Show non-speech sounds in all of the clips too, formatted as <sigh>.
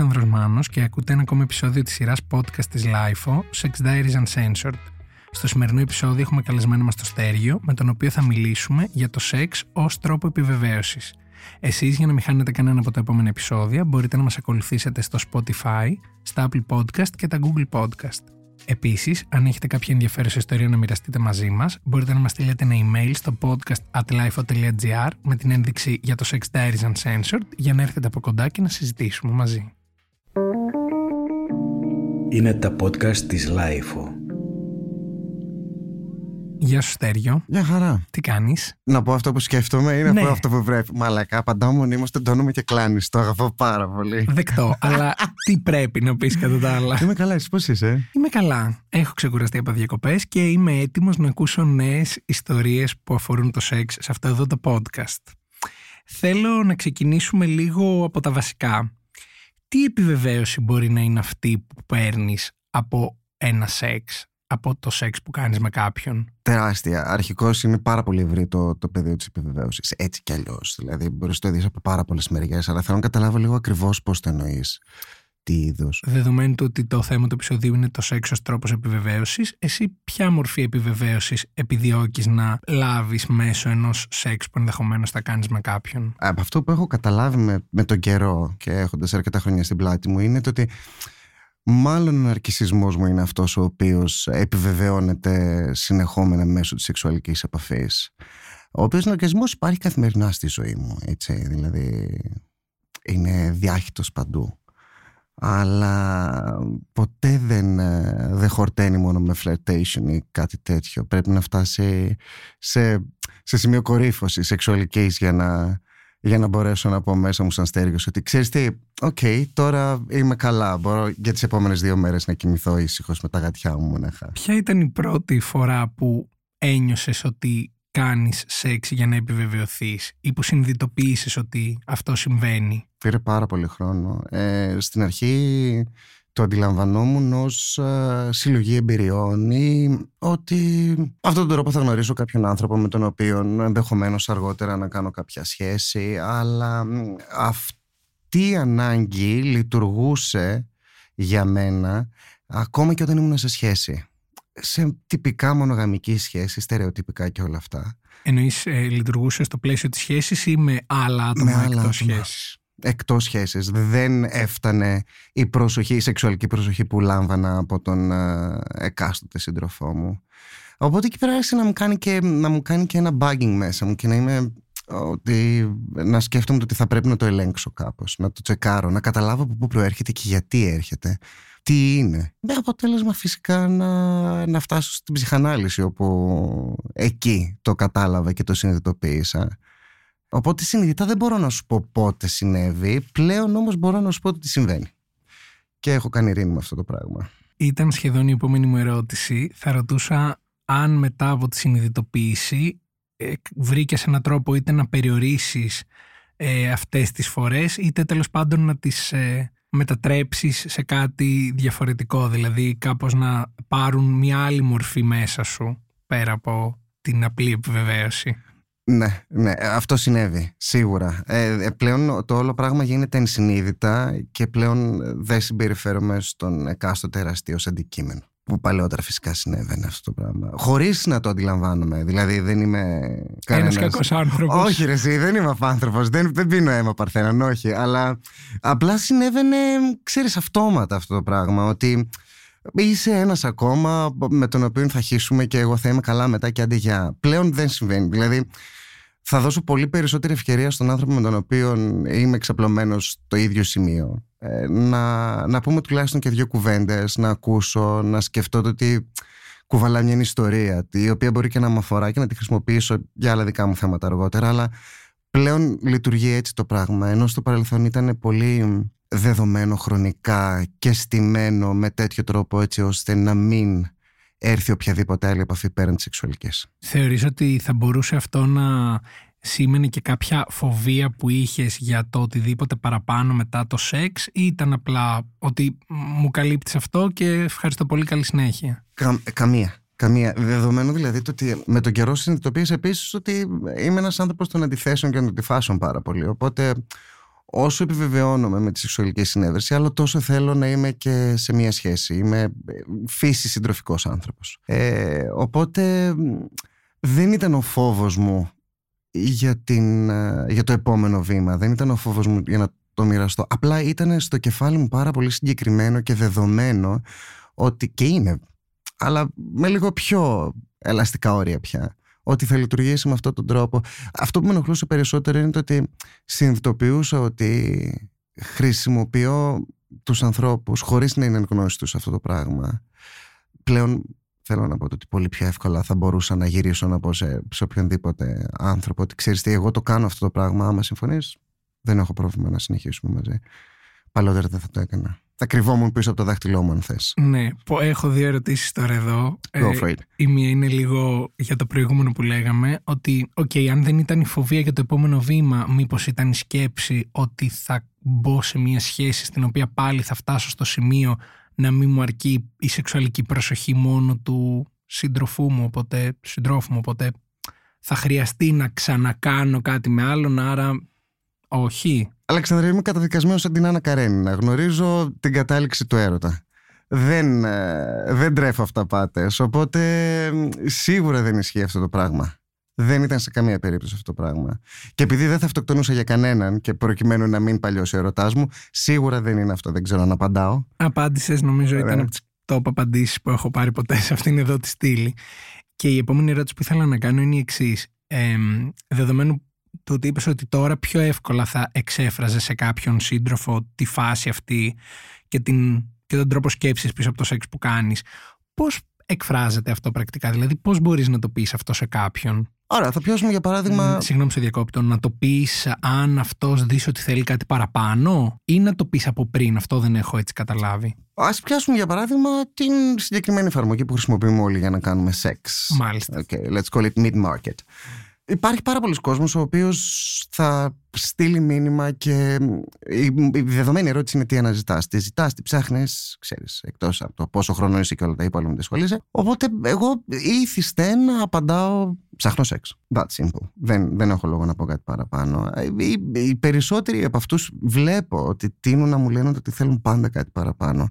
Αλέξανδρος Μάνος και ακούτε ένα ακόμα επεισόδιο της σειράς podcast της LIFO, Sex Diaries Uncensored. Στο σημερινό επεισόδιο έχουμε καλεσμένο μας το Στέργιο, με τον οποίο θα μιλήσουμε για το σεξ ως τρόπο επιβεβαίωσης. Εσείς για να μην χάνετε κανένα από τα επόμενα επεισόδια μπορείτε να μας ακολουθήσετε στο Spotify, στα Apple Podcast και τα Google Podcast. Επίσης, αν έχετε κάποια ενδιαφέρουσα ιστορία να μοιραστείτε μαζί μας, μπορείτε να μας στείλετε ένα email στο podcast at lifeo.gr με την ένδειξη για το Sex Diaries Uncensored για να έρθετε από κοντά και να συζητήσουμε μαζί. Είναι τα podcast της Lifeo. Γεια σου Στέριο. Μια χαρά. Τι κάνεις; Να πω αυτό που σκέφτομαι ή να Ναι. πω αυτό που πρέπει. Μαλακά, απαντάω μονίμω, τεντώνομαι και κλάνεις. Το αγαπώ πάρα πολύ. Δεκτό, <laughs> αλλά τι πρέπει να πεις κατά τα άλλα; Είμαι καλά, εσύ πώς είσαι; Είμαι καλά. Έχω ξεκουραστεί από διακοπές και είμαι έτοιμος να ακούσω νέες ιστορίες που αφορούν το σεξ σε αυτό εδώ το podcast. Θέλω να ξεκινήσουμε λίγο από τα βασικά. Τι επιβεβαίωση μπορεί να είναι αυτή που παίρνεις από ένα σεξ, από το σεξ που κάνεις με κάποιον; Τεράστια. Αρχικώς είναι πάρα πολύ ευρύ το, το πεδίο της επιβεβαίωσης. Έτσι κι αλλιώς. Δηλαδή, μπορείς να το δεις από πάρα πολλές μεριές, αλλά θέλω να καταλάβω λίγο ακριβώς πώς το εννοείς. Τι είδο. Δεδομένου του ότι το θέμα του επεισοδίου είναι το σεξ ως τρόπος επιβεβαίωσης, εσύ ποια μορφή επιβεβαίωσης επιδιώκεις να λάβεις μέσω ενός σεξ που ενδεχομένως θα κάνεις με κάποιον; Από αυτό που έχω καταλάβει με, με τον καιρό και έχοντας αρκετά χρόνια στην πλάτη μου είναι το ότι μάλλον ο ναρκισισμός μου είναι αυτός ο οποίος επιβεβαιώνεται συνεχόμενα μέσω της σεξουαλικής επαφής. Ο οποίος ναρκισμός υπάρχει καθημερινά στη ζωή μου, έτσι, δηλαδή είναι διάχυτος παντού. Αλλά ποτέ δεν, ε, δεν χορταίνει μόνο με flirtation ή κάτι τέτοιο. Πρέπει να φτάσει σε, σε σημείο κορύφωσης σεξουαλικής για να, για να μπορέσω να πω μέσα μου σαν Στέργιος ότι ξέρεις τι, οκ, τώρα είμαι καλά. Μπορώ για τις επόμενες δύο μέρες να κοιμηθώ ήσυχος με τα γατιά μου μονάχα. Ποια ήταν η πρώτη φορά που ένιωσες ότι κάνεις σεξ για να επιβεβαιωθείς ή που συνειδητοποίησες ότι αυτό συμβαίνει; Πήρε πάρα πολύ χρόνο. Ε, στην αρχή το αντιλαμβανόμουν ως ε, συλλογή εμπειριών ή ότι αυτόν τον τρόπο θα γνωρίσω κάποιον άνθρωπο με τον οποίο ενδεχομένως αργότερα να κάνω κάποια σχέση αλλά μ, αυτή η ανάγκη λειτουργούσε για μένα ακόμα και όταν ήμουν σε σχέση. Σε τυπικά μονογαμική σχέση, στερεοτυπικά και όλα αυτά. Εννοείς ε, λειτουργούσες στο πλαίσιο της σχέσης ή με άλλα άτομα Με άλλα εκτός άτομα. σχέσης; εκτός σχέσης. Δεν έφτανε η προσοχή, η σεξουαλική προσοχή που λάμβανα από τον ε, εκάστοτε σύντροφό μου. Οπότε εκεί πέρα άρχισε να μου κάνει και, να μου κάνει και ένα bugging μέσα μου και να είμαι ότι να σκέφτομαι το ότι θα πρέπει να το ελέγξω κάπως, να το τσεκάρω, να καταλάβω από πού προέρχεται και γιατί έρχεται. Τι είναι. Με αποτέλεσμα φυσικά να, να φτάσω στην ψυχανάλυση όπου εκεί το κατάλαβα και το συνειδητοποίησα. Οπότε συνειδητά δεν μπορώ να σου πω πότε συνέβη, πλέον όμως μπορώ να σου πω ότι συμβαίνει. Και έχω κάνει ειρήνη με αυτό το πράγμα. Ήταν σχεδόν η επόμενη μου ερώτηση. Θα ρωτούσα αν μετά από τη συνειδητοποίηση ε, βρήκες έναν τρόπο είτε να περιορίσεις ε, αυτές τις φορές είτε τέλος πάντων να τις ε, μετατρέψεις σε κάτι διαφορετικό δηλαδή κάπως να πάρουν μια άλλη μορφή μέσα σου πέρα από την απλή επιβεβαίωση. Ναι, ναι, αυτό συνέβη, σίγουρα. Ε, ε, πλέον το όλο πράγμα γίνεται ενσυνείδητα και πλέον δεν συμπεριφέρομαι στον εκάστοτε εραστή ως αντικείμενο. Που παλαιότερα φυσικά συνέβαινε αυτό το πράγμα. Χωρίς να το αντιλαμβάνομαι. Δηλαδή δεν είμαι. Ένας κανένας- κακός άνθρωπος. Όχι, ρε, εσύ, δεν είμαι απάνθρωπο. Δεν, δεν πίνω αίμα παρθέναν, όχι. Αλλά απλά συνέβαινε, ξέρεις, αυτόματα αυτό το πράγμα. Ότι είσαι ένας ακόμα με τον οποίο θα χύσουμε και εγώ θα είμαι καλά μετά και άντε για. Πλέον δεν συμβαίνει. Δηλαδή, θα δώσω πολύ περισσότερη ευκαιρία στον άνθρωπο με τον οποίο είμαι εξαπλωμένος στο ίδιο σημείο. Ε, να, να πούμε τουλάχιστον και δύο κουβέντες, να ακούσω, να σκεφτώ το ότι κουβαλάει μια ιστορία, η οποία μπορεί και να με αφορά και να τη χρησιμοποιήσω για άλλα δικά μου θέματα αργότερα, αλλά πλέον λειτουργεί έτσι το πράγμα. Ενώ στο παρελθόν ήταν πολύ δεδομένο χρονικά και στημένο με τέτοιο τρόπο έτσι ώστε να μην έρθει οποιαδήποτε άλλη επαφή πέραν της σεξουαλικής. Θεωρείς ότι θα μπορούσε αυτό να σήμαινε και κάποια φοβία που είχες για το οτιδήποτε παραπάνω μετά το σεξ ή ήταν απλά ότι μου καλύπτεις αυτό και ευχαριστώ πολύ καλή συνέχεια; Κα, καμία. Καμία. Δεδομένου δηλαδή το ότι με τον καιρό συνειδητοποίησα επίσης ότι είμαι ένας άνθρωπος των αντιθέσεων και των αντιφάσεων πάρα πολύ. Οπότε όσο επιβεβαιώνομαι με τη σεξουαλική συνέβρεση, αλλά τόσο θέλω να είμαι και σε μια σχέση. Είμαι ε, φύση συντροφικός άνθρωπος. Ε, οπότε δεν ήταν ο φόβος μου για, την, ε, για το επόμενο βήμα. Δεν ήταν ο φόβος μου για να το μοιραστώ. Απλά ήταν στο κεφάλι μου πάρα πολύ συγκεκριμένο και δεδομένο ότι και είναι, αλλά με λίγο πιο ελαστικά όρια πια ότι θα λειτουργήσει με αυτόν τον τρόπο. Αυτό που με ενοχλούσε περισσότερο είναι το ότι συνειδητοποιούσα ότι χρησιμοποιώ τους ανθρώπους χωρίς να είναι γνώση τους αυτό το πράγμα. Πλέον θέλω να πω ότι πολύ πιο εύκολα θα μπορούσα να γυρίσω να πω σε, σε οποιονδήποτε άνθρωπο ότι ξέρεις τι εγώ το κάνω αυτό το πράγμα άμα συμφωνείς δεν έχω πρόβλημα να συνεχίσουμε μαζί. Παλαιότερα δεν θα το έκανα. Θα κρυβόμουν πίσω από το δάχτυλό μου, αν θες. Ναι, έχω δύο ερωτήσεις τώρα εδώ. Go for it. η μία είναι λίγο για το προηγούμενο που λέγαμε, ότι, OK, αν δεν ήταν η φοβία για το επόμενο βήμα, μήπως ήταν η σκέψη ότι θα μπω σε μια σχέση στην οποία πάλι θα φτάσω στο σημείο να μην μου αρκεί η σεξουαλική προσοχή μόνο του σύντροφού μου, οπότε, συντρόφου μου, οπότε θα χρειαστεί να ξανακάνω κάτι με άλλον, άρα όχι. Αλεξανδρία, είμαι καταδικασμένος σαν την Άννα Καρένινα. Γνωρίζω την κατάληξη του έρωτα. Δεν, ε, δεν τρέφω αυτά πάτε. Οπότε σίγουρα δεν ισχύει αυτό το πράγμα. Δεν ήταν σε καμία περίπτωση αυτό το πράγμα. Και επειδή δεν θα αυτοκτονούσα για κανέναν και προκειμένου να μην παλιώσει ο ερωτάς μου, σίγουρα δεν είναι αυτό. Δεν ξέρω να απαντάω. Απάντησες, νομίζω, ήταν από τις top απαντήσεις που έχω πάρει ποτέ σε αυτήν εδώ τη στήλη. Και η επόμενη ερώτηση που ήθελα να κάνω είναι η εξής. Ε, δεδομένου του ότι είπες ότι τώρα πιο εύκολα θα εξέφραζε σε κάποιον σύντροφο τη φάση αυτή και, την, και τον τρόπο σκέψης πίσω από το σεξ που κάνεις. Πώς εκφράζεται αυτό πρακτικά, δηλαδή πώς μπορείς να το πεις αυτό σε κάποιον; Ωραία, θα πιάσουμε για παράδειγμα. Συγγνώμη, σε διακόπτω. Να το πεις αν αυτός δεις ότι θέλει κάτι παραπάνω, ή να το πεις από πριν. Αυτό δεν έχω έτσι καταλάβει. Α πιάσουμε για παράδειγμα την συγκεκριμένη εφαρμογή που χρησιμοποιούμε όλοι για να κάνουμε σεξ. Μάλιστα. Okay, let's call it mid-market. Υπάρχει πάρα πολλοί κόσμος ο οποίος θα στείλει μήνυμα και η δεδομένη ερώτηση είναι τι αναζητάς. Τι ζητάς, τι ψάχνεις, ξέρεις, εκτός από το πόσο χρόνο είσαι και όλα τα υπόλοιπα με ασχολείσαι. Οπότε εγώ ήθιστε να απαντάω ψάχνω σεξ. That simple. Δεν, δεν έχω λόγο να πω κάτι παραπάνω. Οι, οι περισσότεροι από αυτούς βλέπω ότι τείνουν να μου λένε ότι θέλουν πάντα κάτι παραπάνω.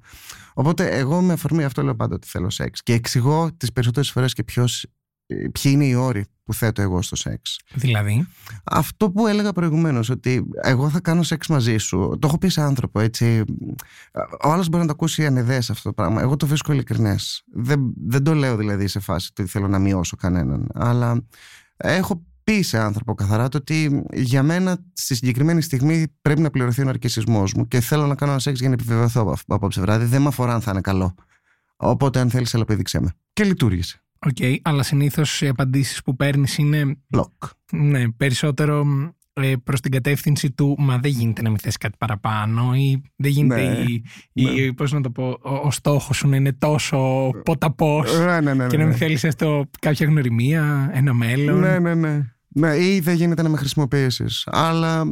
Οπότε εγώ με αφορμή αυτό λέω πάντα ότι θέλω σεξ. Και εξηγώ τις περισσότερες φορές και ποιος ποιοι είναι οι όροι που θέτω εγώ στο σεξ. Δηλαδή; Αυτό που έλεγα προηγουμένως, ότι εγώ θα κάνω σεξ μαζί σου. Το έχω πει σε άνθρωπο, έτσι. Ο άλλος μπορεί να το ακούσει ανεδέ αυτό το πράγμα. Εγώ το βρίσκω ειλικρινές. Δεν, δεν το λέω δηλαδή σε φάση ότι θέλω να μειώσω κανέναν. Αλλά έχω πει σε άνθρωπο καθαρά το ότι για μένα στη συγκεκριμένη στιγμή πρέπει να πληρωθεί ο ναρκισμό μου και θέλω να κάνω ένα σεξ για να επιβεβαιωθώ απόψε βράδυ. Δεν με αφορά αν θα είναι καλό. Οπότε αν θέλεις, αλλά με. Και λειτουργήσε. Οκ, okay, αλλά συνήθως οι απαντήσεις που παίρνεις είναι. Block. Ναι, περισσότερο ε, προς την κατεύθυνση του «Μα δεν γίνεται να μην θες κάτι παραπάνω» ή «Δεν γίνεται ναι, η, ναι. πώς να το πω, ο, ο στόχος σου να είναι τόσο ποταπός ναι, ναι, ναι, και να μην θέλεις έστω κάποια γνωριμία, ένα μέλλον». Ναι, ναι, ναι. Ναι, ή δεν γίνεται να με χρησιμοποιήσεις. Αλλά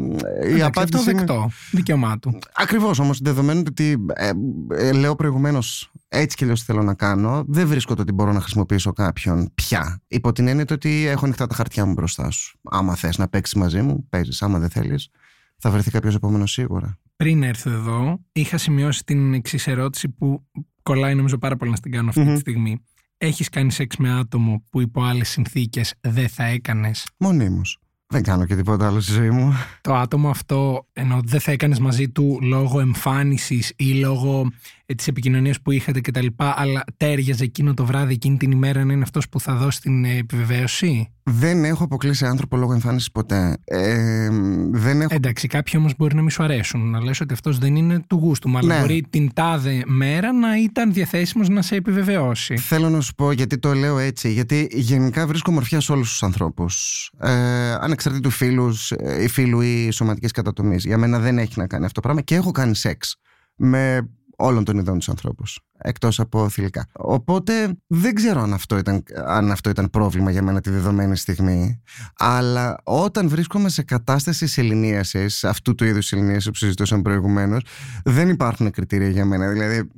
ε, η απάντηση. Αυτό δεκτό. Είναι... Δικαίωμά του. Ακριβώς όμως, δεδομένου ότι ε, ε, λέω προηγουμένως έτσι και λέω τι θέλω να κάνω, δεν βρίσκω το ότι μπορώ να χρησιμοποιήσω κάποιον πια. Υπό την έννοια ότι έχω ανοιχτά τα χαρτιά μου μπροστά σου. Άμα θες να παίξεις μαζί μου, παίζεις. Άμα δεν θέλεις, θα βρεθεί κάποιος επόμενος σίγουρα. Πριν έρθω εδώ, είχα σημειώσει την εξής ερώτηση που κολλάει νομίζω πάρα πολύ να την κάνω αυτή τη στιγμή έχεις κάνει σεξ με άτομο που υπό άλλες συνθήκες δεν θα έκανες; Μονίμως. Δεν κάνω και τίποτα άλλο στη ζωή μου. Το άτομο αυτό, ενώ δεν θα έκανες μαζί του λόγω εμφάνισης ή λόγω ε, τη επικοινωνία που είχατε κτλ. Αλλά τέριαζε εκείνο το βράδυ, εκείνη την ημέρα να είναι αυτός που θα δώσει την ε, επιβεβαίωση; Δεν έχω αποκλείσει άνθρωπο λόγω εμφάνισης ποτέ. Ε, δεν έχω... Εντάξει, κάποιοι όμως μπορεί να μην σου αρέσουν. Να λες ότι αυτός δεν είναι του γούστου μου. Αλλά ναι. μπορεί την τάδε μέρα να ήταν διαθέσιμος να σε επιβεβαιώσει. Θέλω να σου πω γιατί το λέω έτσι. Γιατί γενικά βρίσκω μορφιά σε όλους τους ανθρώπους. Ε, ανεξαρτήτου φίλους ή φίλου ή σωματικής κατατομής. Για μένα δεν έχει να κάνει αυτό το πράγμα και έχω κάνει σεξ με όλων των ειδών τους ανθρώπους. Εκτός από θηλυκά. Οπότε δεν ξέρω αν αυτό, ήταν, αν αυτό ήταν πρόβλημα για μένα τη δεδομένη στιγμή. Αλλά όταν βρίσκομαι σε κατάσταση ελληνίαση, αυτού του είδους ελληνίαση που συζητούσαμε προηγουμένως, δεν υπάρχουν κριτήρια για μένα. Δηλαδή,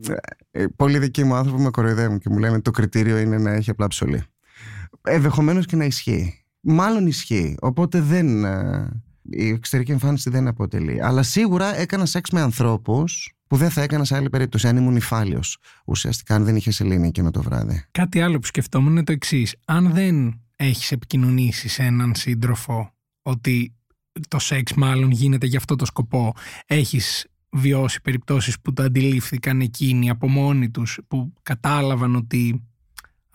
ε, πολλοί δικοί μου άνθρωποι με κοροϊδεύουν και μου λένε το κριτήριο είναι να έχει απλά ψωλή. Ενδεχομένως και να ισχύει. Μάλλον ισχύει. Οπότε δεν. Ε, η εξωτερική εμφάνιση δεν αποτελεί. Αλλά σίγουρα έκανα σεξ με ανθρώπους που δεν θα έκανα σε άλλη περίπτωση, αν ήμουν υφάλιος. Ουσιαστικά, αν δεν είχες σελήνη εκείνο το βράδυ. Κάτι άλλο που σκεφτόμουν είναι το εξής. Αν δεν έχεις επικοινωνήσει σε έναν σύντροφο ότι το σεξ μάλλον γίνεται για αυτό το σκοπό, έχεις βιώσει περιπτώσεις που το αντιλήφθηκαν εκείνοι από μόνοι τους, που κατάλαβαν ότι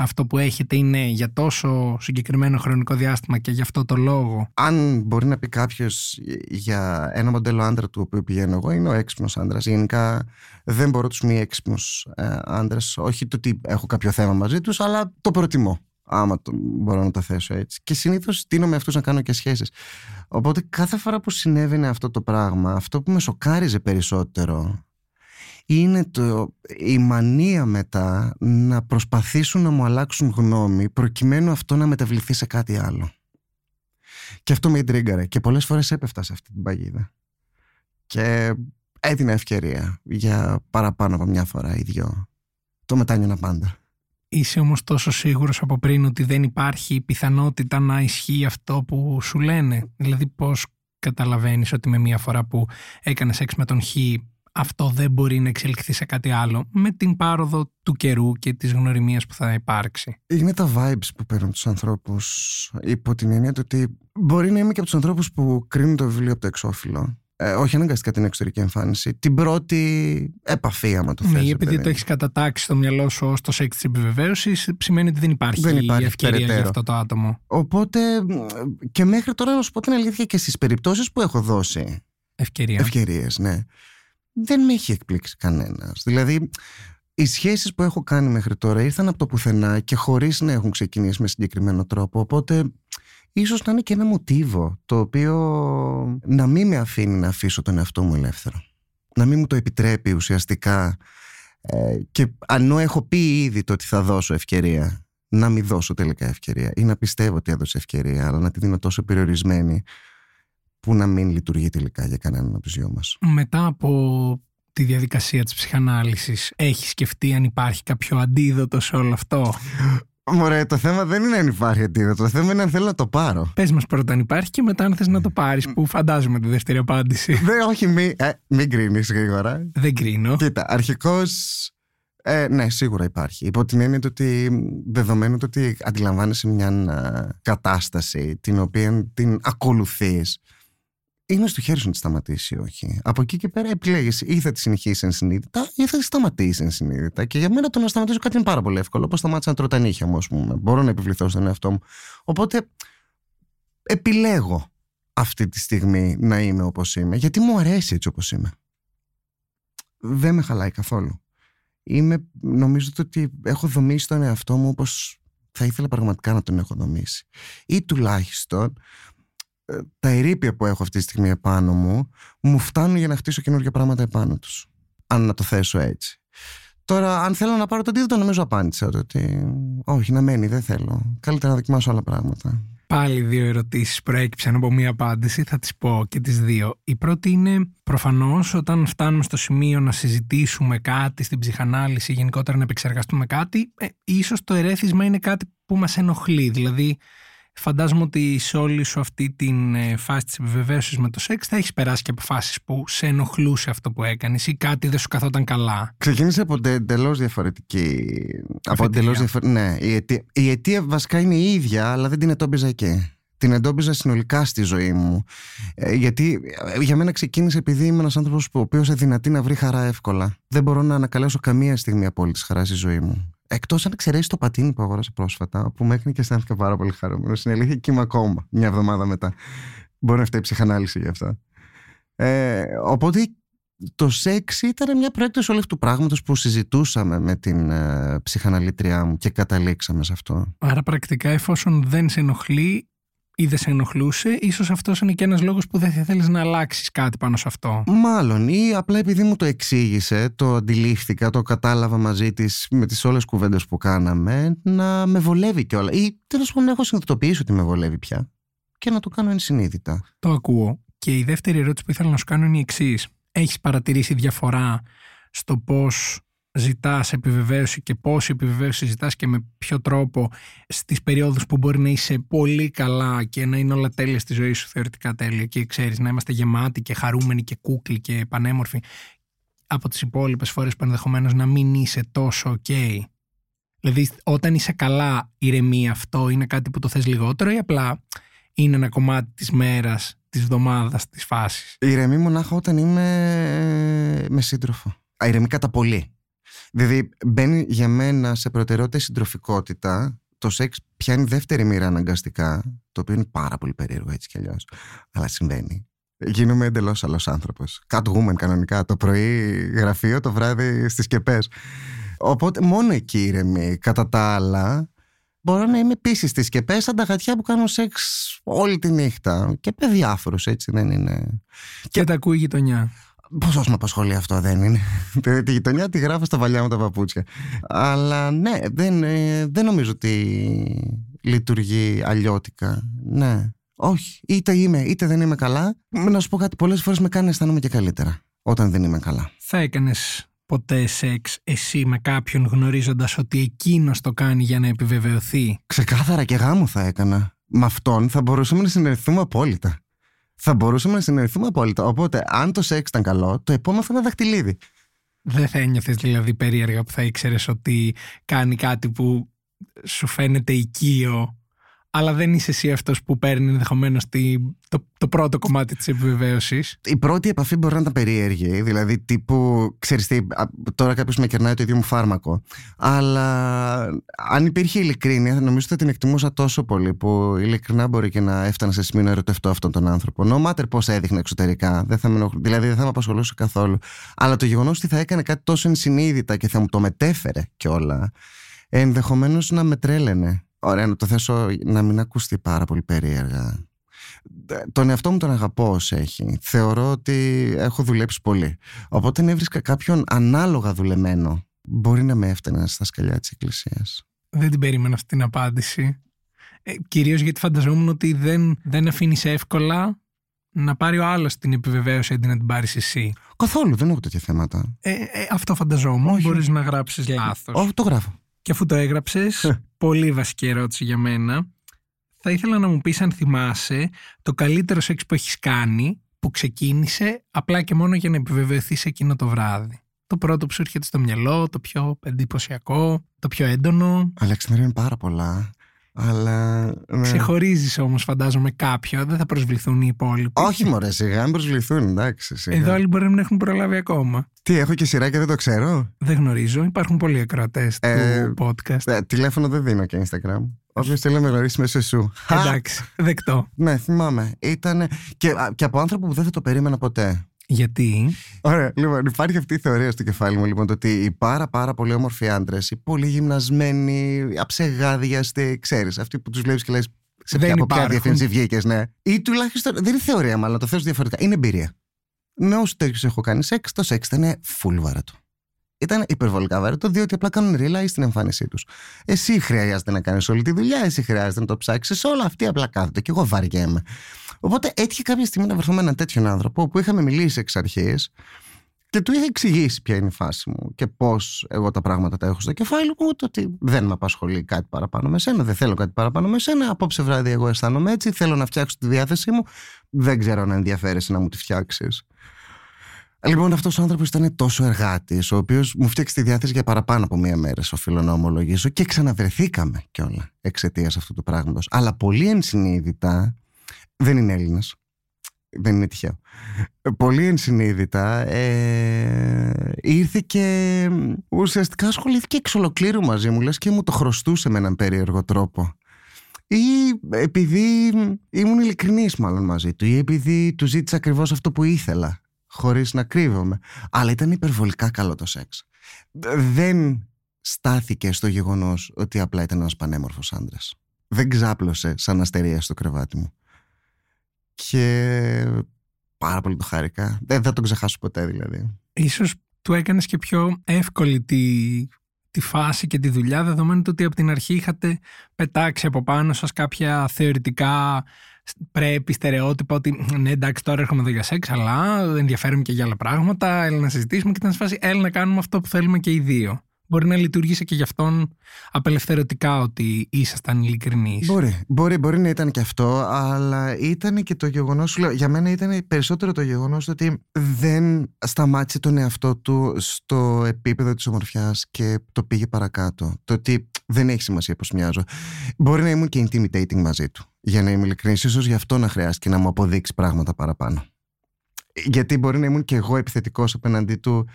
αυτό που έχετε είναι για τόσο συγκεκριμένο χρονικό διάστημα και για αυτό το λόγο. Αν μπορεί να πει κάποιος για ένα μοντέλο άντρα του οποίου πηγαίνω εγώ, είναι ο έξυπνος άντρας. Γενικά δεν μπορώ τους μη έξυπνους ε, άντρες. Όχι το ότι έχω κάποιο θέμα μαζί τους, αλλά το προτιμώ. Άμα το, μπορώ να το θέσω έτσι. Και συνήθως τίνω με αυτούς να κάνω και σχέσεις. Οπότε κάθε φορά που συνέβαινε αυτό το πράγμα, αυτό που με σοκάριζε περισσότερο είναι το, η μανία μετά να προσπαθήσουν να μου αλλάξουν γνώμη προκειμένου αυτό να μεταβληθεί σε κάτι άλλο. Και αυτό με τρίγκαρε και πολλές φορές έπεφτα σε αυτή την παγίδα. Και έδινα ευκαιρία για παραπάνω από μια φορά ή δυο. Το μετάνιωνα πάντα. Είσαι όμως τόσο σίγουρος από πριν ότι δεν υπάρχει πιθανότητα να ισχύει αυτό που σου λένε; Δηλαδή πώς καταλαβαίνεις ότι με μια φορά που έκανες σεξ με τον Χ αυτό δεν μπορεί να εξελιχθεί σε κάτι άλλο με την πάροδο του καιρού και της γνωριμίας που θα υπάρξει. Είναι τα vibes που παίρνουν τους ανθρώπους υπό την έννοια ότι μπορεί να είμαι και από τους ανθρώπους που κρίνουν το βιβλίο από το εξώφυλλο ε, όχι αναγκαστικά την εξωτερική εμφάνιση, την πρώτη επαφή, άμα το θες. Ναι, επειδή το έχεις κατατάξει στο μυαλό σου ως το σεξ τη επιβεβαίωσης, σημαίνει ότι δεν υπάρχει, δεν υπάρχει ευκαιρία περαιτέρω. για αυτό το άτομο. Οπότε και μέχρι τώρα να σου πω την αλήθεια και στις περιπτώσεις που έχω δώσει. Ευκαιρία. Ευκαιρίες, ναι δεν με έχει εκπλήξει κανένας. Δηλαδή, οι σχέσεις που έχω κάνει μέχρι τώρα ήρθαν από το πουθενά και χωρίς να έχουν ξεκινήσει με συγκεκριμένο τρόπο. Οπότε, ίσως να είναι και ένα μοτίβο το οποίο να μην με αφήνει να αφήσω τον εαυτό μου ελεύθερο. Να μην μου το επιτρέπει ουσιαστικά. Ε, και αν έχω πει ήδη το ότι θα δώσω ευκαιρία, να μην δώσω τελικά ευκαιρία ή να πιστεύω ότι έδωσε ευκαιρία, αλλά να τη δίνω τόσο περιορισμένη που να μην λειτουργεί τελικά για κανέναν από τους δυο μας. Μετά από τη διαδικασία της ψυχανάλυσης έχεις σκεφτεί αν υπάρχει κάποιο αντίδοτο σε όλο αυτό; Μωρέ, το θέμα δεν είναι αν υπάρχει αντίδοτο. Το θέμα είναι αν θέλω να το πάρω. Πες μας πρώτα αν υπάρχει και μετά αν θες να το πάρεις, που φαντάζομαι τη δεύτερη απάντηση. Δεν, όχι, μη, ε, μην κρίνεις γρήγορα. Δεν κρίνω. Κοίτα, αρχικώς. Ε, ναι, σίγουρα υπάρχει. Υπό την έννοια ότι δεδομένου ότι αντιλαμβάνεσαι μια ε, κατάσταση την οποία την ακολουθείς είναι στο χέρι σου να τη σταματήσει ή όχι; Από εκεί και πέρα επιλέγεις ή θα τη συνεχίσεις ενσυνείδητα ή θα τη σταματήσεις ενσυνείδητα. Και για μένα το να σταματήσω κάτι είναι πάρα πολύ εύκολο. Όπως σταμάτησα να τρώω τα νύχια μου, ας πούμε. Μπορώ να επιβληθώ στον εαυτό μου. Οπότε επιλέγω αυτή τη στιγμή να είμαι όπως είμαι, γιατί μου αρέσει έτσι όπως είμαι. Δεν με χαλάει καθόλου. Είμαι, νομίζω ότι έχω δομήσει τον εαυτό μου όπως θα ήθελα πραγματικά να τον έχω δομήσει. Ή τουλάχιστον τα ερήπια που έχω αυτή τη στιγμή επάνω μου μου φτάνουν για να χτίσω καινούργια πράγματα επάνω τους. Αν να το θέσω έτσι. Τώρα, αν θέλω να πάρω το αντίθετο, νομίζω απάντησα ότι όχι, να μένει, δεν θέλω. Καλύτερα να δοκιμάσω άλλα πράγματα. Πάλι δύο ερωτήσεις προέκυψαν από μία απάντηση, θα τις πω και τις δύο. Η πρώτη είναι προφανώς όταν φτάνουμε στο σημείο να συζητήσουμε κάτι στην ψυχανάλυση, γενικότερα να επεξεργαστούμε κάτι, ε, ίσως το ερέθισμα είναι κάτι που μας ενοχλεί. Δηλαδή, Φαντάζομαι ότι σε όλη σου αυτή την ε, φάση της επιβεβαίωσης με το σεξ θα έχεις περάσει και αποφάσεις που σε ενοχλούσε αυτό που έκανες ή κάτι δεν σου καθόταν καλά. Ξεκίνησε από εντελώς διαφορετική. Από εντελώς διαφορετική. Ναι, η αιτία, η αιτία βασικά είναι η ίδια, αλλά δεν την εντόπιζα εκεί. Την εντόπιζα συνολικά στη ζωή μου. Ε, γιατί ε, για μένα ξεκίνησε επειδή είμαι ένας άνθρωπος ο οποίος δυνατή να βρει χαρά εύκολα. Δεν μπορώ να ανακαλέσω καμία στιγμή απόλυτη χαρά στη ζωή μου. Εκτός αν εξαιρέσεις το πατίνι που αγόρασα πρόσφατα, που με έκανε και αισθάνθηκα πάρα πολύ χαρούμενος. Στην αλήθεια και είμαι ακόμα μια εβδομάδα μετά. Μπορεί να φταίει ψυχανάλυση γι' αυτό. Ε, οπότε το σεξ ήταν μια προέκτηση όλου αυτού του πράγματος που συζητούσαμε με την ε, ψυχαναλήτριά μου και καταλήξαμε σε αυτό. Άρα πρακτικά εφόσον δεν σε ενοχλεί ή δεν σε ενοχλούσε, ίσως αυτός είναι και ένας λόγος που δεν θα θέλεις να αλλάξεις κάτι πάνω σε αυτό. Μάλλον, ή απλά επειδή μου το εξήγησε, το αντιλήφθηκα, το κατάλαβα μαζί της με τις όλες κουβέντες που κάναμε, να με βολεύει κιόλα. Ή τέλος πάντων έχω συνειδητοποιήσει ότι με βολεύει πια και να το κάνω ενσυνείδητα. Το ακούω. Και η δεύτερη ερώτηση που ήθελα να σου κάνω είναι η εξής. Έχεις παρατηρήσει διαφορά στο πώς ζητάς επιβεβαίωση και πόση επιβεβαίωση ζητάς και με ποιο τρόπο στις περιόδους που μπορεί να είσαι πολύ καλά και να είναι όλα τέλεια στη ζωή σου θεωρητικά τέλεια και ξέρεις να είμαστε γεμάτοι και χαρούμενοι και κούκλοι και πανέμορφοι από τις υπόλοιπες φορές που ενδεχομένως να μην είσαι τόσο ok. Δηλαδή όταν είσαι καλά ηρεμεί αυτό είναι κάτι που το θες λιγότερο ή απλά είναι ένα κομμάτι της μέρας, της εβδομάδας, της φάσης; Ηρεμεί μονάχα όταν είμαι ε, με σύντροφο. Ηρεμεί κατά πολύ. Δηλαδή μπαίνει για μένα σε προτεραιότητα η συντροφικότητα. Το σεξ πιάνει δεύτερη μοίρα αναγκαστικά, το οποίο είναι πάρα πολύ περίεργο έτσι κι αλλιώς. Αλλά συμβαίνει. Γίνομαι εντελώς άλλος άνθρωπος. Catwoman κανονικά. Το πρωί γραφείο, το βράδυ στις κεπές. Οπότε μόνο εκεί ηρεμεί. Κατά τα άλλα, μπορώ να είμαι επίσης στις σκεπέ σαν τα γατιά που κάνουν σεξ όλη τη νύχτα. Και με διάφορους, έτσι δεν είναι. Και, τα ακούει η γειτονιά. Πόσο με απασχολεί αυτό δεν είναι. τη γειτονιά τη γράφω στα βαλιά μου τα παπούτσια. Αλλά ναι, δεν, ε, δεν νομίζω ότι λειτουργεί αλλιώτικα. Ναι. Όχι. Είτε είμαι είτε δεν είμαι καλά. Να σου πω κάτι, πολλές φορές με κάνει να αισθάνομαι και καλύτερα όταν δεν είμαι καλά. Θα έκανες ποτέ σεξ εσύ με κάποιον γνωρίζοντας ότι εκείνος το κάνει για να επιβεβαιωθεί; Ξεκάθαρα και γάμο θα έκανα. Με αυτόν θα μπορούσαμε να συνεργηθούμε απόλυτα. Θα μπορούσαμε να συνεργηθούμε απόλυτα. Οπότε, αν το σεξ ήταν καλό, το επόμενο θα είναι δαχτυλίδι. Δεν θα ένιωθες δηλαδή περίεργα που θα ήξερες ότι κάνει κάτι που σου φαίνεται οικείο αλλά δεν είσαι εσύ αυτός που παίρνει ενδεχομένως το, το πρώτο κομμάτι της επιβεβαίωσης. Η πρώτη επαφή μπορεί να ήταν περίεργη. Δηλαδή, τύπου, ξέρεις τι, τώρα κάποιος με κερνάει το ίδιο μου φάρμακο. Αλλά αν υπήρχε ειλικρίνεια, νομίζω ότι θα την εκτιμούσα τόσο πολύ που ειλικρινά μπορεί και να έφτανα σε σημείο να ερωτευτώ αυτόν τον άνθρωπο. No matter πώς έδειχνε εξωτερικά. Δεν θα με, δηλαδή, δεν θα με απασχολούσε καθόλου. Αλλά το γεγονός ότι θα έκανε κάτι τόσο ενσυνείδητα και θα μου το μετέφερε κιόλα, ενδεχομένως να με τρέλαινε. Ωραία, να το θέσω να μην ακουστεί πάρα πολύ περίεργα. Τον εαυτό μου τον αγαπώ όσο έχει. Θεωρώ ότι έχω δουλέψει πολύ. Οπότε αν έβρισκα κάποιον ανάλογα δουλεμένο, μπορεί να με έφτανε στα σκαλιά της εκκλησίας. Δεν την περίμενα αυτή την απάντηση. Ε, κυρίως γιατί φανταζόμουν ότι δεν, δεν αφήνεις εύκολα να πάρει ο άλλος την επιβεβαίωση αντί να την πάρεις εσύ. Καθόλου, δεν έχω τέτοια θέματα. Ε, ε, αυτό φανταζόμουν. Μπορείς να γράψεις λάθος. Όχι, το γράφω. Και αφού το έγραψες, πολύ βασική ερώτηση για μένα. Θα ήθελα να μου πεις αν θυμάσαι το καλύτερο σεξ που έχεις κάνει που ξεκίνησε απλά και μόνο για να επιβεβαιωθείς εκείνο το βράδυ. Το πρώτο που σου έρχεται στο μυαλό, το πιο εντυπωσιακό, το πιο έντονο. Αλέξανδρα είναι πάρα πολλά. Αλλά. Ναι. Ξεχωρίζεις όμως, φαντάζομαι, κάποιο. Δεν θα προσβληθούν οι υπόλοιποι. Όχι, μωρέ, σιγά μην προσβληθούν, εντάξει. Σιγά. Εδώ άλλοι μπορεί να μην έχουν προλάβει ακόμα. Τι, έχω και σειρά και δεν το ξέρω; Δεν γνωρίζω. Υπάρχουν πολλοί ακροατές ε, του podcast. Ε, τηλέφωνο δεν δίνω και Instagram. Όποιος θέλει να με γνωρίσει μέσω σου. Εντάξει, δεκτό. ναι, θυμάμαι. Ήταν. Και, και από άνθρωπο που δεν θα το περίμενα ποτέ. Γιατί; Ωραία, λοιπόν, υπάρχει αυτή η θεωρία στο κεφάλι μου, λοιπόν, το ότι οι πάρα, πάρα πολύ όμορφοι άντρες, οι πολύ γυμνασμένοι, αψεγάδιαστοι, ξέρεις, αυτοί που τους βλέπεις και λες. Σε ποια, από ποια διαφήμιση βγήκες, ναι. Ή τουλάχιστον. Δεν είναι θεωρία, μάλλον το θέσω διαφορετικά. Είναι εμπειρία. Με όσου τέτοιου έχω κάνει σεξ, το σεξ ήταν full βαρετό. Ήταν υπερβολικά βαρετό, διότι απλά κάνουν ρίλα στην εμφάνισή τους. Εσύ χρειάζεται να κάνεις όλη τη δουλειά, εσύ χρειάζεται να το ψάξεις. Όλα αυτοί απλά κάθονται και εγώ βαριέμαι. Οπότε έτυχε κάποια στιγμή να βρεθώ με έναν τέτοιον άνθρωπο που είχαμε μιλήσει εξ αρχής και του είχα εξηγήσει ποια είναι η φάση μου και πώς εγώ τα πράγματα τα έχω στο κεφάλι μου. Το ότι δεν με απασχολεί κάτι παραπάνω με σένα, δεν θέλω κάτι παραπάνω με σένα. Απόψε βράδυ εγώ αισθάνομαι έτσι, θέλω να φτιάξω τη διάθεσή μου. Δεν ξέρω αν ενδιαφέρεσαι να μου τη φτιάξεις. Λοιπόν, αυτός ο άνθρωπος ήταν τόσο εργάτης, ο οποίος μου φτιάξε τη διάθεση για παραπάνω από μία μέρα, οφείλω να ομολογήσω, και ξαναβρεθήκαμε κιόλα εξαιτίας αυτού του πράγματος. Αλλά πολύ ενσυνείδητα δεν είναι Έλληνας. Δεν είναι τυχαίο. Πολύ ενσυνείδητα ε, ήρθε και ουσιαστικά ασχολήθηκε εξ ολοκλήρου μαζί μου, λες και μου το χρωστούσε με έναν περίεργο τρόπο. Ή επειδή ήμουν ειλικρινής μάλλον μαζί του, ή επειδή του ζήτησα ακριβώς αυτό που ήθελα, χωρίς να κρύβομαι. Αλλά ήταν υπερβολικά καλό το σεξ. Δεν στάθηκε στο γεγονός ότι απλά ήταν ένας πανέμορφος άντρας. Δεν ξάπλωσε σαν αστερία στο κρεβάτι μου και πάρα πολύ το χάρηκα. Δεν θα τον ξεχάσω ποτέ δηλαδή. Ίσως του έκανες και πιο εύκολη τη, τη φάση και τη δουλειά δεδομένου ότι από την αρχή είχατε πετάξει από πάνω σας κάποια θεωρητικά πρέπει στερεότυπα ότι ναι, εντάξει, τώρα έρχομαι εδώ για σεξ, αλλά ενδιαφέρομαι και για άλλα πράγματα. Έλα να συζητήσουμε και ήταν σε φάση, έλα να κάνουμε αυτό που θέλουμε και οι δύο. Μπορεί να λειτουργήσει και γι' αυτόν απελευθερωτικά ότι ήσασταν ειλικρινείς. Μπορεί, μπορεί, μπορεί να ήταν και αυτό, αλλά ήταν και το γεγονός. Για μένα ήταν περισσότερο το γεγονός ότι δεν σταμάτησε τον εαυτό του στο επίπεδο της ομορφιάς και το πήγε παρακάτω. Το ότι δεν έχει σημασία πώς μοιάζω. Μπορεί να ήμουν και intimidating μαζί του. Για να είμαι ειλικρινής, ίσως γι' αυτό να χρειάστηκε να μου αποδείξει πράγματα παραπάνω. Γιατί μπορεί να ήμουν και εγώ επιθετικός απέναντί του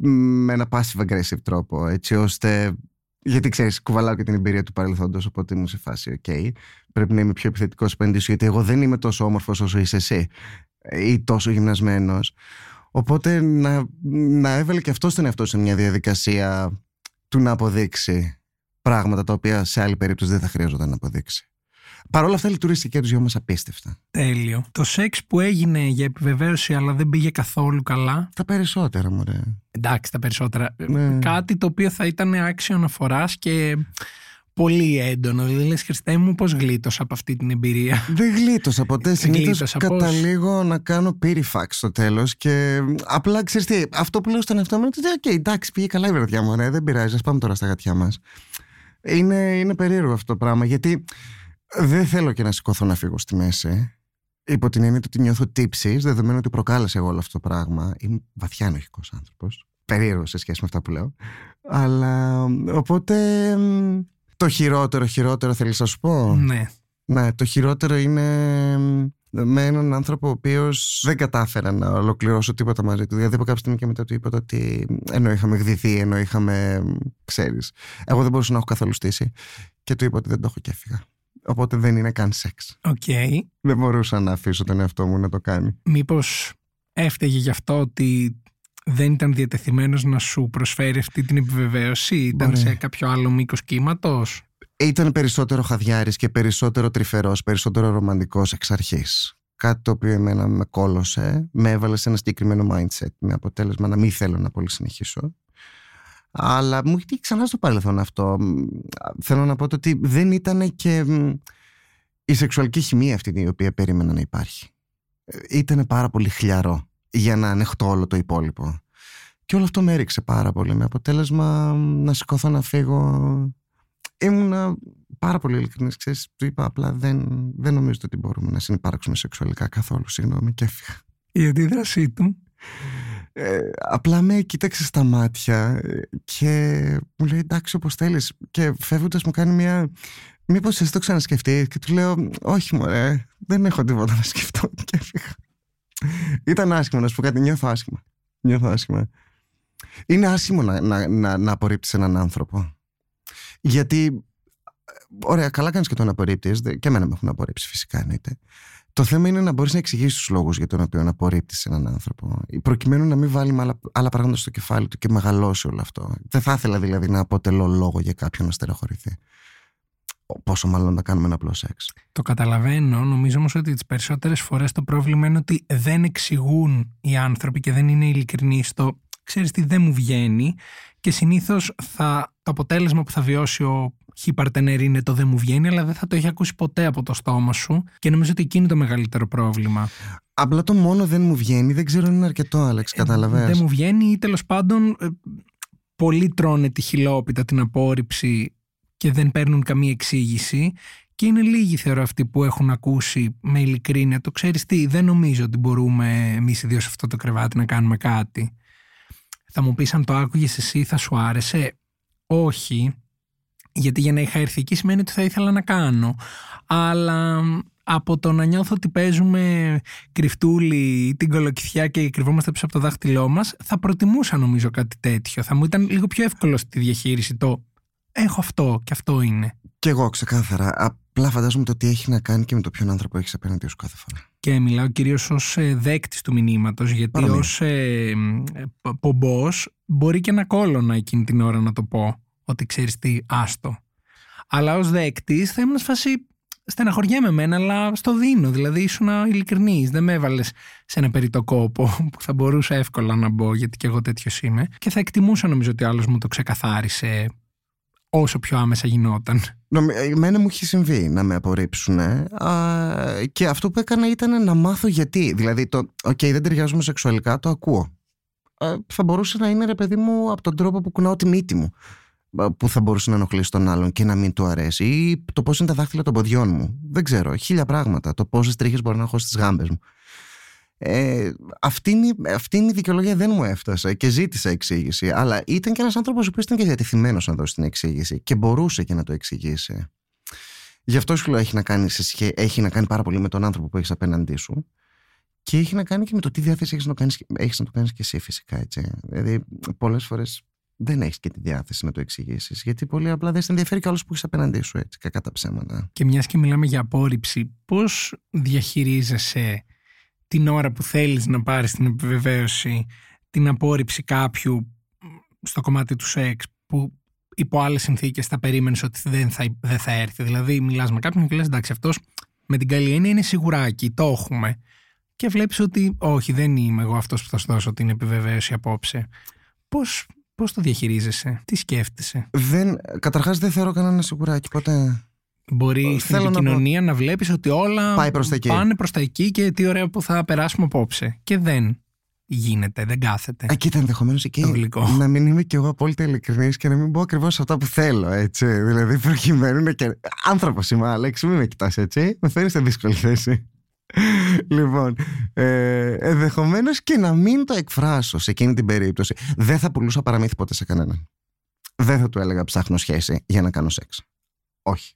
με ένα passive aggressive τρόπο, έτσι ώστε. Γιατί ξέρεις, κουβαλάω και την εμπειρία του παρελθόντος, οπότε ήμουν σε φάση, OK. Πρέπει να είμαι πιο επιθετικός απέναντι σου, γιατί εγώ δεν είμαι τόσο όμορφος όσο είσαι εσύ ή τόσο γυμνασμένος. Οπότε να, να έβαλε και αυτό στον εαυτό σε μια διαδικασία του να αποδείξει πράγματα τα οποία σε άλλη περίπτωση δεν θα χρειαζόταν να αποδείξει. Παρ' όλα αυτά λειτουργήσε και τους δυο μας απίστευτα. Τέλειο. Το σεξ που έγινε για επιβεβαίωση αλλά δεν πήγε καθόλου καλά. Τα περισσότερα, μωρέ. Εντάξει, τα περισσότερα. Ναι. Κάτι το οποίο θα ήταν άξιο αναφοράς και πολύ έντονο. Δηλαδή, λες, Χριστέ μου, πώς γλίτωσα από αυτή την εμπειρία. Δεν γλίτωσα ποτέ. Συνήθως καταλήγω να κάνω pirifax στο τέλος και απλά ξέρεις τι, αυτό που λέω στον εαυτό μου είναι ότι, εντάξει, πήγε καλά η βραδιά μου, δεν πειράζει, ας πάμε τώρα στα γατιά μας. Είναι, είναι περίεργο αυτό το πράγμα γιατί δεν θέλω και να σηκωθώ να φύγω στη μέση. Υπό την έννοια ότι νιώθω τύψεις, δεδομένου ότι προκάλεσε εγώ όλο αυτό το πράγμα. Είμαι βαθιά ενοχικός άνθρωπος. Περίεργος σε σχέση με αυτά που λέω. Αλλά οπότε. Το χειρότερο, χειρότερο θέλεις να σου πω; Ναι. Ναι, το χειρότερο είναι με έναν άνθρωπο ο οποίος δεν κατάφερα να ολοκληρώσω τίποτα μαζί του. Δηλαδή, από κάποια στιγμή και μετά του είπα ότι ενώ είχαμε γδυθεί, ενώ είχαμε. ξέρεις. Εγώ δεν μπορούσα να έχω καθόλου στήσει. Και του είπα ότι δεν το έχω και έφυγα. Οπότε δεν είναι καν σεξ. Okay. Δεν μπορούσα να αφήσω τον εαυτό μου να το κάνει. Μήπως έφταιγε γι' αυτό ότι δεν ήταν διατεθειμένος να σου προσφέρει αυτή την επιβεβαίωση, ήταν σε κάποιο άλλο μήκος κύματος; Ήταν περισσότερο χαδιάρης και περισσότερο τρυφερός, περισσότερο ρομαντικός εξ αρχής. Κάτι το οποίο εμένα με κόλωσε, με έβαλε σε ένα συγκεκριμένο mindset, με αποτέλεσμα να μην θέλω να πολύ συνεχίσω. Αλλά μου έχει ξανά στο παρελθόν αυτό. Θέλω να πω ότι δεν ήταν και η σεξουαλική χημεία αυτή η οποία περίμενα να υπάρχει. Ήταν πάρα πολύ χλιαρό για να ανεχτώ όλο το υπόλοιπο. Και όλο αυτό με έριξε πάρα πολύ. Με αποτέλεσμα να σηκωθώ να φύγω. Ήμουνα πάρα πολύ ειλικρινής, ξέρεις, του είπα απλά δεν, δεν νομίζω ότι μπορούμε να συνεπάρξουμε σεξουαλικά καθόλου, συγγνώμη και έφυγα. Η αντίδρασή του. Ε, απλά με κοίταξε στα μάτια και μου λέει εντάξει όπως θέλεις και φεύγοντας μου κάνει μια μήπως εσύ το ξανασκεφτείς; Και του λέω όχι μωρέ δεν έχω τίποτα να σκεφτώ <laughs> και έφυγα. Ήταν άσχημο να σου πω κάτι νιώθω άσχημα. Νιώθω άσχημα. Είναι άσχημο να, να, να, να απορρίπτεις έναν άνθρωπο γιατί ωραία καλά κάνεις και τον απορρίπτεις και εμένα με έχουν απορρίψει φυσικά εννοείται το θέμα είναι να μπορείς να εξηγήσεις τους λόγους για τον οποίο απορρίπτεις έναν άνθρωπο, προκειμένου να μην βάλει άλλα, άλλα πράγματα στο κεφάλι του και μεγαλώσει όλο αυτό. Δεν θα ήθελα δηλαδή να αποτελώ λόγο για κάποιον να στερεοχωρηθεί. Πόσο μάλλον να κάνουμε ένα απλό σεξ. Το καταλαβαίνω. Νομίζω όμως ότι τις περισσότερες φορές το πρόβλημα είναι ότι δεν εξηγούν οι άνθρωποι και δεν είναι ειλικρινεί στο ξέρεις τι δεν μου βγαίνει και συνήθως το αποτέλεσμα που θα βιώσει ο χι είναι το δεν μου βγαίνει, αλλά δεν θα το έχει ακούσει ποτέ από το στόμα σου και νομίζω ότι εκεί είναι το μεγαλύτερο πρόβλημα. Απλά το μόνο δεν μου βγαίνει, δεν ξέρω αν είναι αρκετό, Άλεξ, καταλαβαίνω. δεν μου βγαίνει ή τέλος πάντων ε, πολλοί τρώνε τη χιλόπιτα, την απόρριψη και δεν παίρνουν καμία εξήγηση. Και είναι λίγοι θεωρώ αυτοί που έχουν ακούσει με ειλικρίνεια το ξέρεις τι, δεν νομίζω ότι μπορούμε εμείς οι δύο σε αυτό το κρεβάτι να κάνουμε κάτι. Θα μου πεις αν το άκουγες εσύ θα σου άρεσε. Όχι, γιατί για να είχα έρθει εκεί σημαίνει ότι θα ήθελα να κάνω. Αλλά από το να νιώθω ότι παίζουμε κρυφτούλι την κολοκυθιά και κρυβόμαστε πίσω από το δάχτυλό μας, θα προτιμούσα νομίζω κάτι τέτοιο. Θα μου ήταν λίγο πιο εύκολο στη διαχείριση το έχω αυτό και αυτό είναι. Κι εγώ ξεκάθαρα. Απλά φαντάζομαι το τι έχει να κάνει και με το ποιον άνθρωπο έχεις απέναντι σου κάθε φορά. Και μιλάω κυρίως ως ε, δέκτης του μηνύματος, γιατί ως ε, πομπός μπορεί και να κόλωνα εκείνη την ώρα να το πω ότι ξέρεις τι, άστο. Αλλά ως δέκτης θα ήμουν σφασί. Στεναχωριέμαι εμένα, αλλά στο δίνω. Δηλαδή ήσουν ειλικρινής. Δεν με έβαλες σε ένα περιττό κόπο <laughs> που θα μπορούσα εύκολα να μπω, γιατί και εγώ τέτοιος είμαι. Και θα εκτιμούσα νομίζω ότι ο άλλος μου το ξεκαθάρισε όσο πιο άμεσα γινόταν. Εμένα μου έχει συμβεί να με απορρίψουν και αυτό που έκανα ήταν να μάθω γιατί. Δηλαδή, το «ΟΚ, δεν ταιριάζουμε σεξουαλικά», το ακούω. θα μπορούσε να είναι, ρε παιδί μου, από τον τρόπο που κουνάω τη μύτη μου που θα μπορούσε να ενοχλήσει τον άλλον και να μην του αρέσει ή το πώς είναι τα δάχτυλα των ποδιών μου. Δεν ξέρω, χίλια πράγματα. Το πόσες τρίχες μπορεί να έχω στις γάμπες μου. Ε, αυτή, είναι, αυτή είναι η δικαιολογία δεν μου έφτασε και ζήτησα εξήγηση. Αλλά ήταν και ένας άνθρωπος που ήταν και διατεθειμένος να δώσει την εξήγηση και μπορούσε και να το εξηγήσει. Γι' αυτό σου λέω έχει να, κάνει σε έχει να κάνει πάρα πολύ με τον άνθρωπο που έχεις απέναντί σου και έχει να κάνει και με το τι διάθεση έχεις να το κάνεις έχεις να το κάνεις και εσύ φυσικά. Έτσι. Δηλαδή, πολλές φορές δεν έχεις και τη διάθεση να το εξηγήσεις. Γιατί πολύ απλά δεν σε ενδιαφέρει και άλλος που έχεις απέναντί σου, έτσι, κακά τα ψέματα. Και μιας και μιλάμε για απόρριψη, πώς διαχειρίζεσαι την ώρα που θέλεις να πάρεις την επιβεβαίωση, την απόρριψη κάποιου στο κομμάτι του σεξ που υπό άλλες συνθήκες θα περίμενες ότι δεν θα, δεν θα έρθει. Δηλαδή μιλάς με κάποιον και λες εντάξει αυτός με την καλή έννοια είναι σιγουράκι, το έχουμε. Και βλέπεις ότι όχι δεν είμαι εγώ αυτός που θα σου δώσω την επιβεβαίωση απόψε. Πώς, πώς το διαχειρίζεσαι, τι σκέφτεσαι; Δεν, καταρχάς δεν θεωρώ κανένα σιγουράκι ποτέ. Μπορεί στην επικοινωνία να, να βλέπεις ότι όλα Πάει προς τα εκεί. πάνε προς τα εκεί και τι ωραία που θα περάσουμε απόψε. Και δεν γίνεται, δεν κάθεται. Α, κοίτα, ενδεχομένως εκεί. Να μην είμαι κι εγώ απόλυτα ειλικρινής και να μην πω ακριβώς αυτά που θέλω, έτσι. Δηλαδή, προκειμένου να και. Άνθρωπος είμαι, Άλεξ, μην με κοιτάς έτσι. Με φέρνει σε δύσκολη θέση. λοιπόν, ε, ενδεχομένως και να μην το εκφράσω σε εκείνη την περίπτωση. Δεν θα πουλούσα παραμύθι ποτέ σε κανέναν. Δεν θα του έλεγα ψάχνω σχέση για να κάνω σεξ. Όχι.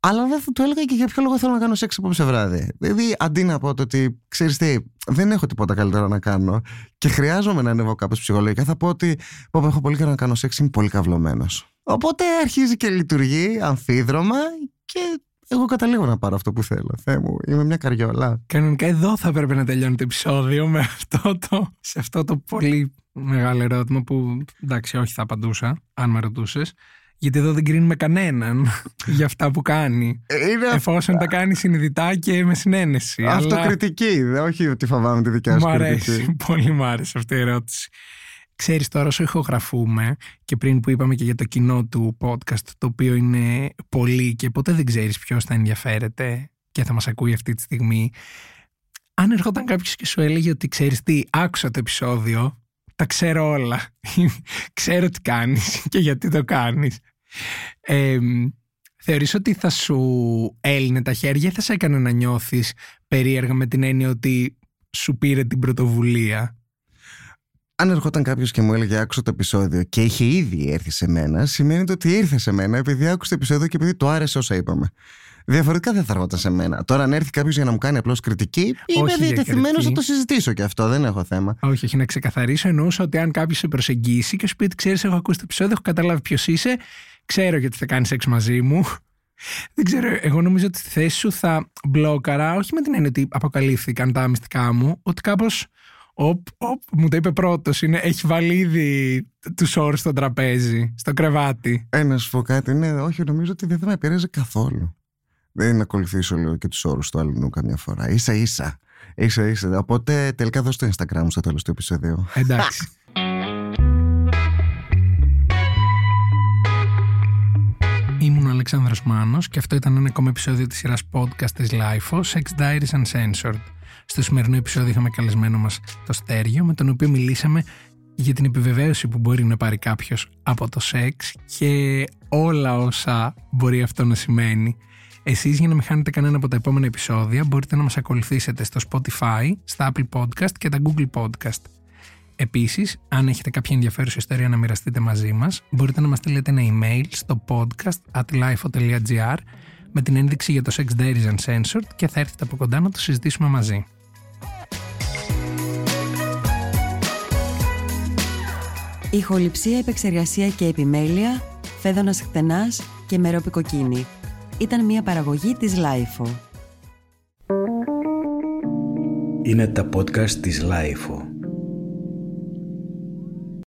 Αλλά δεν θα του έλεγα και για ποιο λόγο θέλω να κάνω σεξ απόψε βράδυ. Δηλαδή, αντί να πω ότι ξέρεις τι, δεν έχω τίποτα καλύτερο να κάνω και χρειάζομαι να ανέβω κάπως ψυχολογικά, θα πω ότι πω, έχω πολύ καιρό να κάνω σεξ, είμαι πολύ καυλωμένος. Οπότε αρχίζει και λειτουργεί αμφίδρομα και εγώ καταλήγω να πάρω αυτό που θέλω. Θεέ μου, είμαι μια καριόλα. Κανονικά εδώ θα έπρεπε να τελειώνει το επεισόδιο με αυτό το, σε αυτό το πολύ μεγάλο ερώτημα που εντάξει, όχι θα απαντούσα, αν με ρωτούσες. Γιατί εδώ δεν κρίνουμε κανέναν <laughs> για αυτά που κάνει. Είναι... Εφόσον τα κάνει συνειδητά και με συνένεση. Αυτοκριτική, αλλά... όχι ότι φοβάμαι τη δικιά σου Μ' αρέσει, <laughs> πολύ μου άρεσε αυτή η ερώτηση. Ξέρεις τώρα όσο ηχογραφούμε και πριν που είπαμε και για το κοινό του podcast το οποίο είναι πολύ και ποτέ δεν ξέρεις ποιος θα ενδιαφέρεται και θα μας ακούει αυτή τη στιγμή αν ερχόταν κάποιος και σου έλεγε ότι ξέρεις τι άκουσα το επεισόδιο τα ξέρω όλα. <laughs> ξέρω τι κάνεις και γιατί το κάνεις. Ε, θεωρείς ότι θα σου έλυνε τα χέρια ή θα σε έκανε να νιώθεις περίεργα με την έννοια ότι σου πήρε την πρωτοβουλία; Αν ερχόταν κάποιος και μου έλεγε άκουσα το επεισόδιο και είχε ήδη έρθει σε μένα, σημαίνει ότι ήρθε σε μένα επειδή άκουσε το επεισόδιο και επειδή το άρεσε όσα είπαμε. Διαφορετικά δεν θα έρχονταν σε μένα. Τώρα, αν έρθει κάποιος για να μου κάνει απλώς κριτική, είμαι διατεθειμένος να το συζητήσω και αυτό. Δεν έχω θέμα. Όχι, όχι, να ξεκαθαρίσω. Εννοούσα ότι αν κάποιος σε προσεγγίσει και σου πει ότι ξέρεις, έχω ακούσει το επεισόδιο, έχω καταλάβει ποιος είσαι, ξέρω γιατί θα κάνεις σεξ μαζί μου. <laughs> Δεν ξέρω, εγώ νομίζω ότι στη θέση σου θα μπλόκαρα, όχι με την έννοια ότι αποκαλύφθηκαν τα μυστικά μου, ότι κάπως. Οπ, οπ, μου το είπε πρώτος. Έχει βάλει ήδη τους όρους στο τραπέζι, στο κρεβάτι. Ένα σου πω κάτι, ναι, όχι, νομίζω ότι δεν θα με επηρέαζε καθόλου. Δεν να ακολουθήσω λίγο και τους όρους του άλλου καμιά φορά. σα ίσα. Ίσα ίσα. Οπότε τελικά δώσ' το Instagram στο τέλος του επεισοδίου. Εντάξει. Ήμουν ο Αλεξάνδρος Μάνος και αυτό ήταν ένα ακόμα επεισόδιο της σειράς podcast της LIFO, Sex Diaries Uncensored. Στο σημερινό επεισόδιο είχαμε καλεσμένο μας το Στέργιο, με τον οποίο μιλήσαμε για την επιβεβαίωση που μπορεί να πάρει κάποιος από το σεξ και όλα όσα μπορεί αυτό να σημαίνει. Εσείς για να μην χάνετε κανένα από τα επόμενα επεισόδια μπορείτε να μας ακολουθήσετε στο Spotify, στα Apple Podcast και τα Google Podcast. Επίσης, αν έχετε κάποια ενδιαφέρουσα ιστορία να μοιραστείτε μαζί μας, μπορείτε να μας στείλετε ένα email στο podcast at lifeo.gr με την ένδειξη για το Sex Diaries Uncensored και θα έρθετε από κοντά να το συζητήσουμε μαζί. Ηχοληψία, επεξεργασία και επιμέλεια, φέδωνας χτενάς και μερόπικοκίνη ήταν μια παραγωγή της Lifeo. Είναι τα podcast της Lifeo.